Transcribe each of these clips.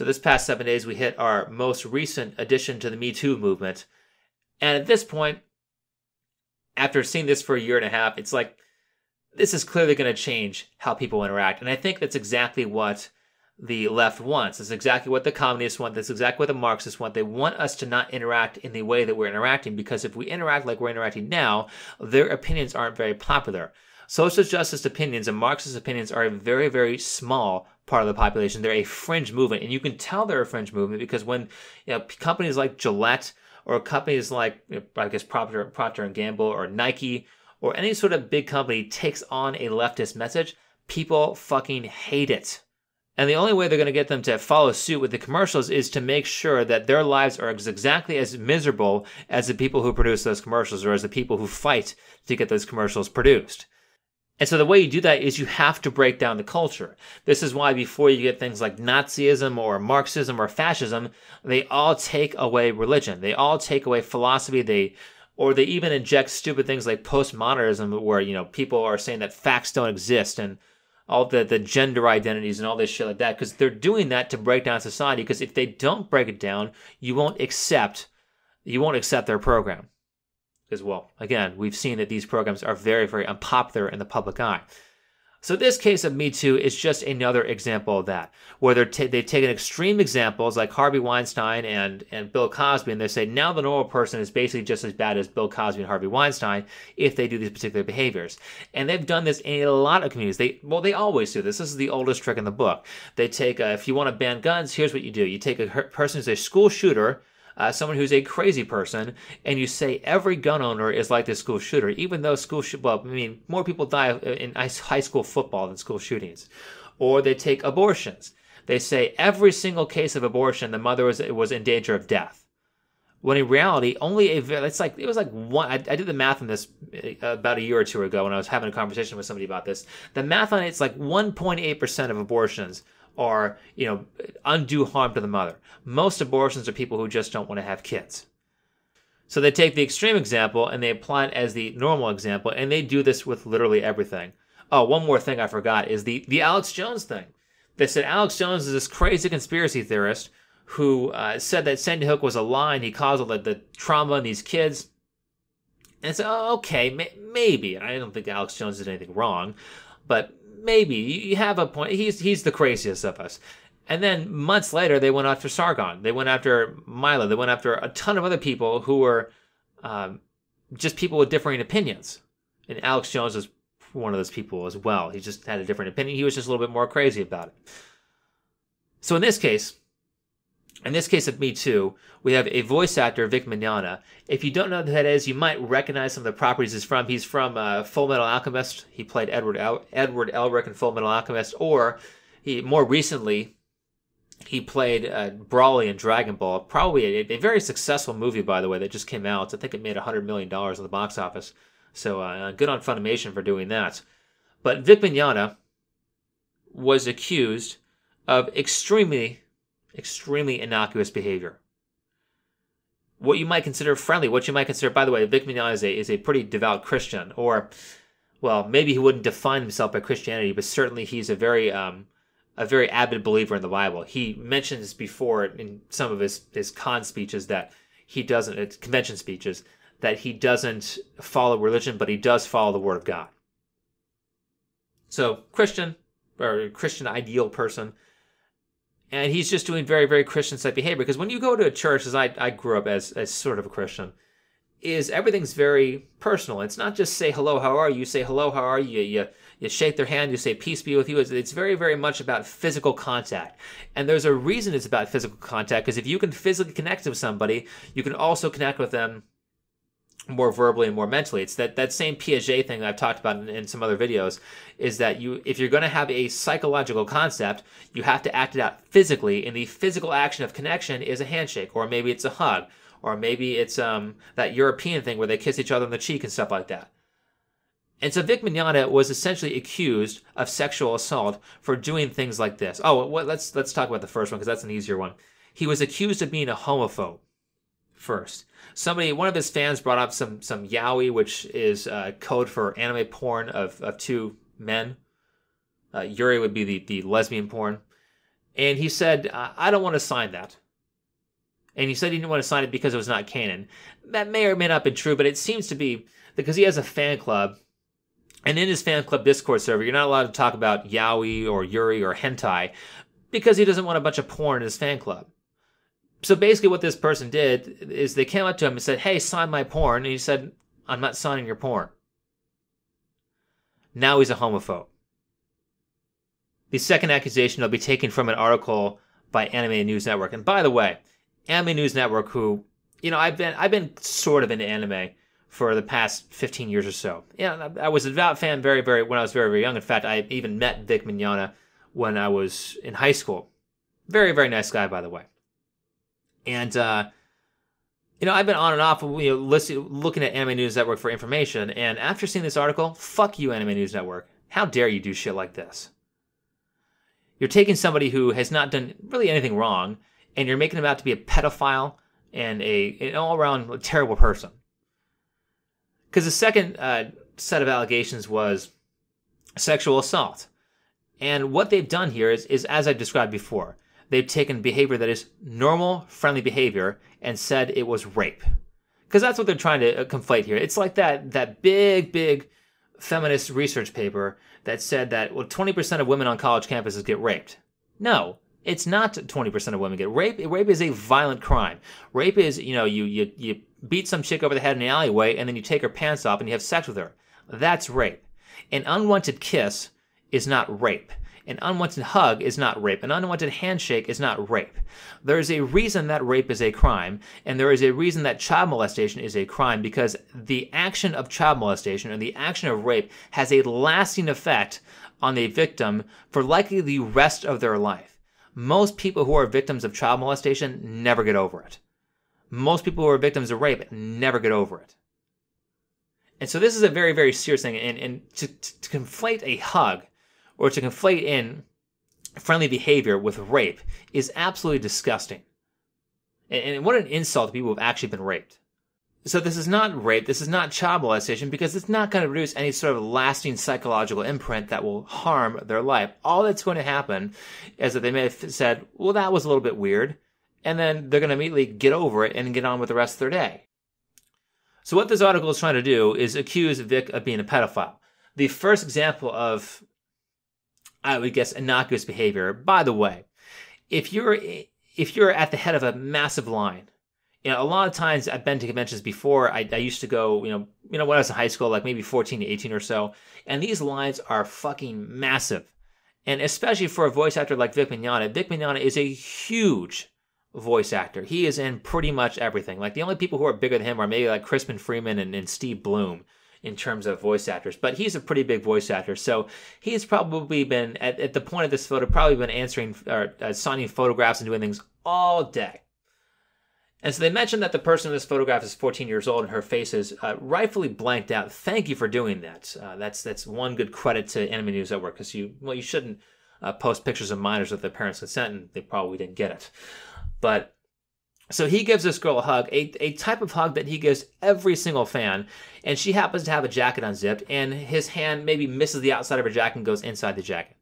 So this past seven days, we hit our most recent addition to the Me Too movement. And at this point, after seeing this for a year and a half, it's like this is clearly going to change how people interact. And I think that's exactly what the left wants. That's exactly what the communists want. That's exactly what the Marxists want. They want us to not interact in the way that we're interacting because if we interact like we're interacting now, their opinions aren't very popular. Social justice opinions and Marxist opinions are a very, very small part of the population. They're a fringe movement, and you can tell they're a fringe movement because when you know, companies like Gillette or companies like I guess Procter, Procter and Gamble or Nike or any sort of big company takes on a leftist message, people fucking hate it. And the only way they're going to get them to follow suit with the commercials is to make sure that their lives are exactly as miserable as the people who produce those commercials or as the people who fight to get those commercials produced. And so the way you do that is you have to break down the culture. This is why before you get things like Nazism or Marxism or fascism, they all take away religion. They all take away philosophy. They or they even inject stupid things like postmodernism where, you know, people are saying that facts don't exist and all the, the gender identities and all this shit like that because they're doing that to break down society because if they don't break it down you won't accept you won't accept their program as well again we've seen that these programs are very very unpopular in the public eye so this case of Me Too is just another example of that, where they're t- they've taken extreme examples like Harvey Weinstein and, and Bill Cosby, and they say now the normal person is basically just as bad as Bill Cosby and Harvey Weinstein if they do these particular behaviors. And they've done this in a lot of communities. They well, they always do this. This is the oldest trick in the book. They take if you want to ban guns, here's what you do: you take a person who's a school shooter uh, someone who's a crazy person, and you say every gun owner is like this school shooter, even though school sh- well, I mean, more people die in high school football than school shootings. Or they take abortions. They say every single case of abortion, the mother was was in danger of death. When in reality, only a it's like it was like one. I, I did the math on this uh, about a year or two ago when I was having a conversation with somebody about this. The math on it's like 1.8 percent of abortions are, you know, undue harm to the mother. Most abortions are people who just don't want to have kids. So they take the extreme example and they apply it as the normal example, and they do this with literally everything. Oh, one more thing I forgot is the the Alex Jones thing. They said Alex Jones is this crazy conspiracy theorist who uh, said that Sandy Hook was a lie and he caused all the, the trauma in these kids. And so, oh, okay, may, maybe. I don't think Alex Jones did anything wrong, but maybe you have a point. He's he's the craziest of us. And then months later, they went after Sargon. They went after Milo. They went after a ton of other people who were um, just people with differing opinions. And Alex Jones was one of those people as well. He just had a different opinion. He was just a little bit more crazy about it. So in this case, in this case of Me Too, we have a voice actor, Vic Mignogna. If you don't know who that is, you might recognize some of the properties he's from. He's from uh, Full Metal Alchemist. He played Edward El- Edward Elric in Full Metal Alchemist, or he more recently he played uh, in Dragon Ball. Probably a, a, very successful movie, by the way, that just came out. I think it made hundred million dollars in the box office. So uh, good on Funimation for doing that. But Vic Mignogna was accused of extremely extremely innocuous behavior. What you might consider friendly, what you might consider, by the way, Vic Mignogna is a, is a pretty devout Christian, or, well, maybe he wouldn't define himself by Christianity, but certainly he's a very, um, a very avid believer in the Bible. He mentions before in some of his, his con speeches that he doesn't, uh, convention speeches, that he doesn't follow religion, but he does follow the Word of God. So, Christian, or Christian ideal person, and he's just doing very very christian type behavior. Because when you go to a church as i, I grew up as, as sort of a christian is everything's very personal. It's not just say hello how are you? You say hello how are you? You, you shake their hand you say peace be with you. It's, it's very very much about physical contact. And there's a reason it's about physical contact because if you can physically connect with somebody you can also connect with them more verbally and more mentally. It's that, that same Piaget thing that I've talked about in, in some other videos is that you if you're going to have a psychological concept, you have to act it out physically, and the physical action of connection is a handshake, or maybe it's a hug, or maybe it's um, that European thing where they kiss each other on the cheek and stuff like that. And so Vic Mignogna was essentially accused of sexual assault for doing things like this. Oh, well, let's let's talk about the first one because that's an easier one. He was accused of being a homophobe first. Somebody, one of his fans brought up some some yaoi, which is uh, code for anime porn of, of two men. Uh, Yuri would be the, the lesbian porn. And he said, I don't want to sign that. And he said he didn't want to sign it because it was not canon. That may or may not be true, but it seems to be because he has a fan club. And in his fan club Discord server, you're not allowed to talk about yaoi or yuri or hentai because he doesn't want a bunch of porn in his fan club. So basically, what this person did is they came up to him and said, Hey, sign my porn. And he said, I'm not signing your porn. Now he's a homophobe. The second accusation will be taken from an article by Anime News Network. And by the way, Anime News Network, who, you know, I've been I've been sort of into anime for the past 15 years or so. Yeah, I was a devout fan very, very when I was very, very young. In fact, I even met Vic Mignogna when I was in high school. Very, very nice guy, by the way. And uh, you know, I've been on and off, you know, listening, looking at Anime News Network for information. And after seeing this article, fuck you, Anime News Network. How dare you do shit like this? You're taking somebody who has not done really anything wrong, and you're making them out to be a pedophile and a an all around terrible person. Because the second uh, set of allegations was sexual assault. And what they've done here is, is, as I described before, they've taken behavior that is normal, friendly behavior and said it was rape. Because that's what they're trying to uh, conflate here. It's like that, that big, big feminist research paper that said that well, 20% of women on college campuses get raped. No, it's not 20% of women get raped. Rape is a violent crime. Rape is, you know, you, you, you beat some chick over the head in the alleyway and then you take her pants off and you have sex with her. That's rape. An unwanted kiss is not rape. An unwanted hug is not rape. An unwanted handshake is not rape. There is a reason that rape is a crime, and there is a reason that child molestation is a crime because the action of child molestation and the action of rape has a lasting effect on a victim for likely the rest of their life. Most people who are victims of child molestation never get over it. Most people who are victims of rape never get over it. And so this is a very, very serious thing. And, and to, to conflate a hug or to conflate in friendly behavior with rape is absolutely disgusting. And, what an insult to people who have actually been raped. So this is not rape, this is not child molestation because it's not going to produce any sort of lasting psychological imprint that will harm their life. All that's going to happen is that they may have said, well, that was a little bit weird. And then they're going to immediately get over it and get on with the rest of their day. So what this article is trying to do is accuse Vic of being a pedophile. The first example of I would guess innocuous behavior. By the way, if you're if you're at the head of a massive line, you know, a lot of times I've been to conventions before. I, I used to go, you know, you know, when I was in high school, like maybe 14 to 18 or so, and these lines are fucking massive. And especially for a voice actor like Vic Mignogna, Vic Mignogna is a huge voice actor. He is in pretty much everything. Like the only people who are bigger than him are maybe like Crispin Freeman and, and Steve Blum in terms of voice actors, but he's a pretty big voice actor. So he's probably been at, at the point of this photo, probably been answering or uh, signing photographs and doing things all day. And so they mentioned that the person in this photograph is 14 years old and her face is uh, rightfully blanked out. Thank you for doing that. Uh, that's that's one good credit to Anime News Network because you well you shouldn't uh, post pictures of minors with their parents' consent and they probably didn't get it. But so he gives this girl a hug, a, a type of hug that he gives every single fan. And she happens to have a jacket unzipped, and his hand maybe misses the outside of her jacket and goes inside the jacket.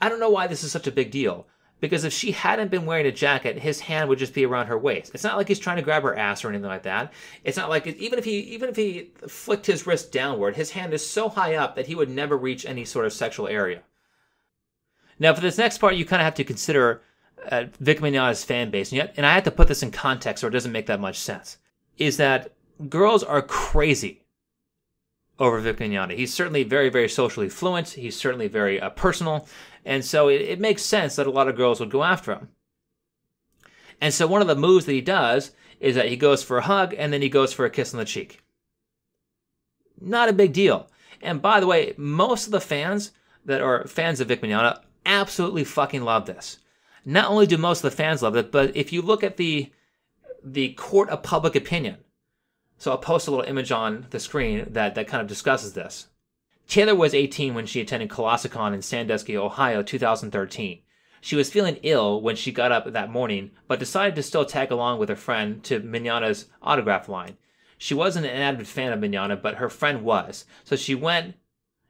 I don't know why this is such a big deal. Because if she hadn't been wearing a jacket, his hand would just be around her waist. It's not like he's trying to grab her ass or anything like that. It's not like even if he even if he flicked his wrist downward, his hand is so high up that he would never reach any sort of sexual area. Now, for this next part, you kind of have to consider uh, Vic Mignogna's fan base, and, yet, and I have to put this in context or it doesn't make that much sense, is that girls are crazy over Vic Mignogna. He's certainly very, very socially fluent. He's certainly very uh, personal. And so it, it makes sense that a lot of girls would go after him. And so one of the moves that he does is that he goes for a hug and then he goes for a kiss on the cheek. Not a big deal. And by the way, most of the fans that are fans of Vic Mignogna absolutely fucking love this not only do most of the fans love it, but if you look at the the court of public opinion, so I'll post a little image on the screen that that kind of discusses this. Taylor was 18 when she attended Colossalcon in Sandusky, Ohio, 2013. She was feeling ill when she got up that morning, but decided to still tag along with her friend to Mignogna's autograph line. She wasn't an avid fan of Mignogna, but her friend was, so she went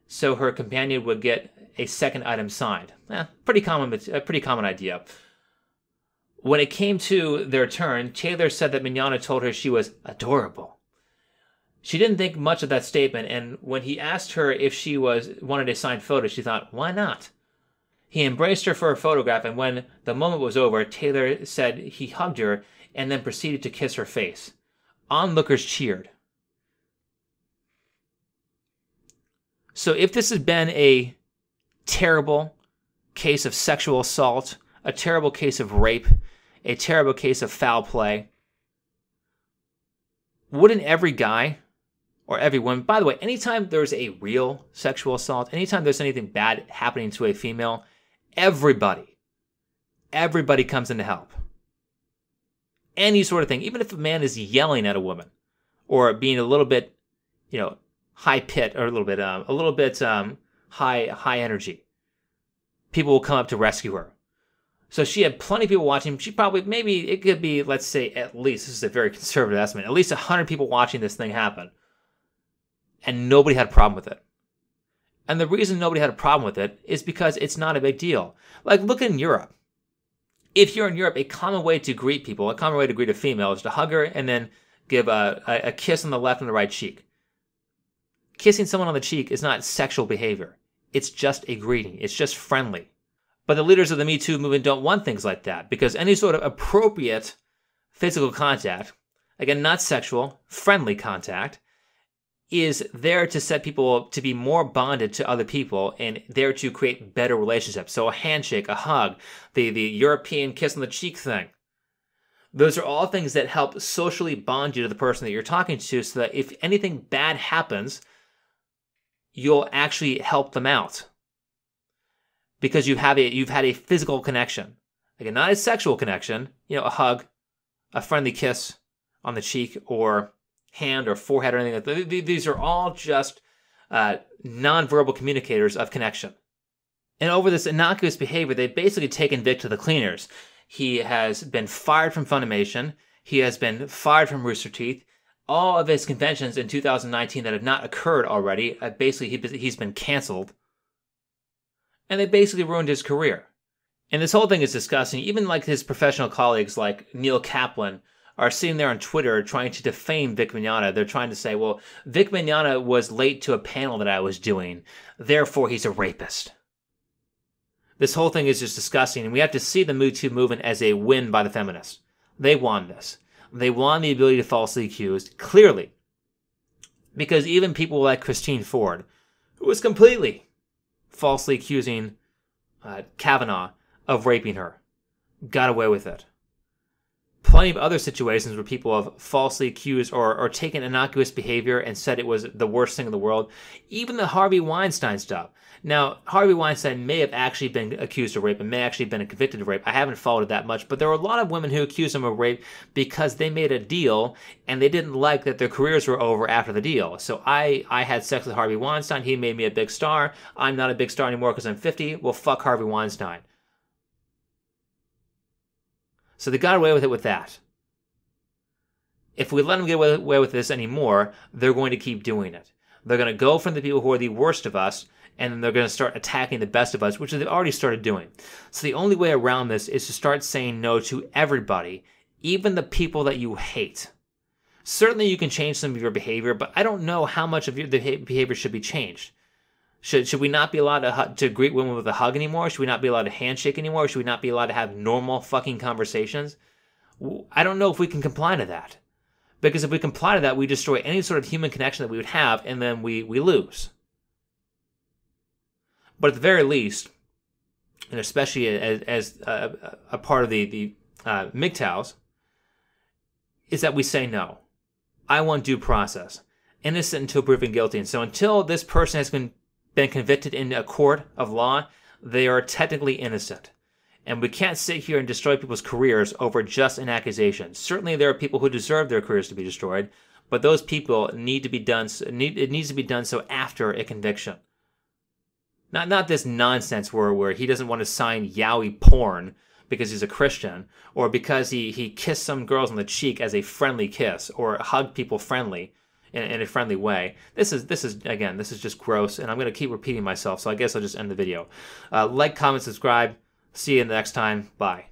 so her companion would get a second item signed. Eh, pretty common, but a pretty common idea. When it came to their turn, Taylor said that Mignogna told her she was adorable. She didn't think much of that statement, and when he asked her if she was wanted a signed photo, she thought, "Why not?" He embraced her for a photograph, and when the moment was over, Taylor said he hugged her and then proceeded to kiss her face. Onlookers cheered. So if this has been a terrible case of sexual assault, a terrible case of rape, a terrible case of foul play, wouldn't every guy or every woman, by the way, anytime there's a real sexual assault, anytime there's anything bad happening to a female, everybody, everybody comes in to help. Any sort of thing, even if a man is yelling at a woman or being a little bit, you know, high pit or a little bit, um, a little bit um, high high energy, people will come up to rescue her. So she had plenty of people watching. She probably, maybe it could be, let's say, at least, this is a very conservative estimate, at least 100 people watching this thing happen. And nobody had a problem with it. And the reason nobody had a problem with it is because it's not a big deal. Like, look in Europe. If you're in Europe, a common way to greet people, a common way to greet a female is to hug her and then give a, a, a kiss on the left and the right cheek. Kissing someone on the cheek is not sexual behavior. It's just a greeting. It's just friendly. But the leaders of the Me Too movement don't want things like that because any sort of appropriate physical contact, again, not sexual, friendly contact, is there to set people to be more bonded to other people and there to create better relationships. So a handshake, a hug, the, the European kiss on the cheek thing. Those are all things that help socially bond you to the person that you're talking to so that if anything bad happens, you'll actually help them out. Because you have a you've had a physical connection. Again, not a sexual connection, you know, a hug, a friendly kiss on the cheek, or hand or forehead or anything like that. These are all just uh, nonverbal communicators of connection. And over this innocuous behavior, they've basically taken Vic to the cleaners. He has been fired from Funimation. He has been fired from Rooster Teeth. All of his conventions in 2019 that have not occurred already, uh, basically he, he's been canceled. And they basically ruined his career. And this whole thing is disgusting. Even like his professional colleagues like Neil Kaplan, are sitting there on Twitter trying to defame Vic Mignogna. They're trying to say, well, Vic Mignogna was late to a panel that I was doing, therefore he's a rapist. This whole thing is just disgusting, and we have to see the Me Too movement as a win by the feminists. They won this. They want the ability to falsely accuse, clearly. Because even people like Christine Ford, who was completely falsely accusing uh, Kavanaugh of raping her, got away with it plenty of other situations where people have falsely accused or, or taken innocuous behavior and said it was the worst thing in the world. Even the Harvey Weinstein stuff. Now, Harvey Weinstein may have actually been accused of rape and may actually have been convicted of rape. I haven't followed it that much, but there were a lot of women who accused him of rape because they made a deal and they didn't like that their careers were over after the deal. So I, I had sex with Harvey Weinstein. He made me a big star. I'm not a big star anymore because I'm 50. Well, fuck Harvey Weinstein. So they got away with it with that. If we let them get away with this anymore, they're going to keep doing it. They're going to go from the people who are the worst of us, and then they're going to start attacking the best of us, which they've already started doing. So the only way around this is to start saying no to everybody, even the people that you hate. Certainly, you can change some of your behavior, but I don't know how much of your behavior should be changed. Should should we not be allowed to to greet women with a hug anymore? Should we not be allowed to handshake anymore? Should we not be allowed to have normal fucking conversations? I don't know if we can comply to that. Because if we comply to that, we destroy any sort of human connection that we would have, and then we, we lose. But at the very least, and especially as, as a, a, part of the, the uh, MGTOWs, is that we say no. I want due process. Innocent until proven guilty. And so until this person has been been convicted in a court of law, they are technically innocent. And we can't sit here and destroy people's careers over just an accusation. Certainly, there are people who deserve their careers to be destroyed, but those people need to be done. Need, it needs to be done so after a conviction. Not not this nonsense where where he doesn't want to sign yaoi porn because he's a Christian, or because he he kissed some girls on the cheek as a friendly kiss, or hugged people friendly in, in a friendly way. This is this is again, this is just gross, and I'm to keep repeating myself. So I guess I'll just end the video. Uh, like, comment, subscribe. See you in the next time. Bye.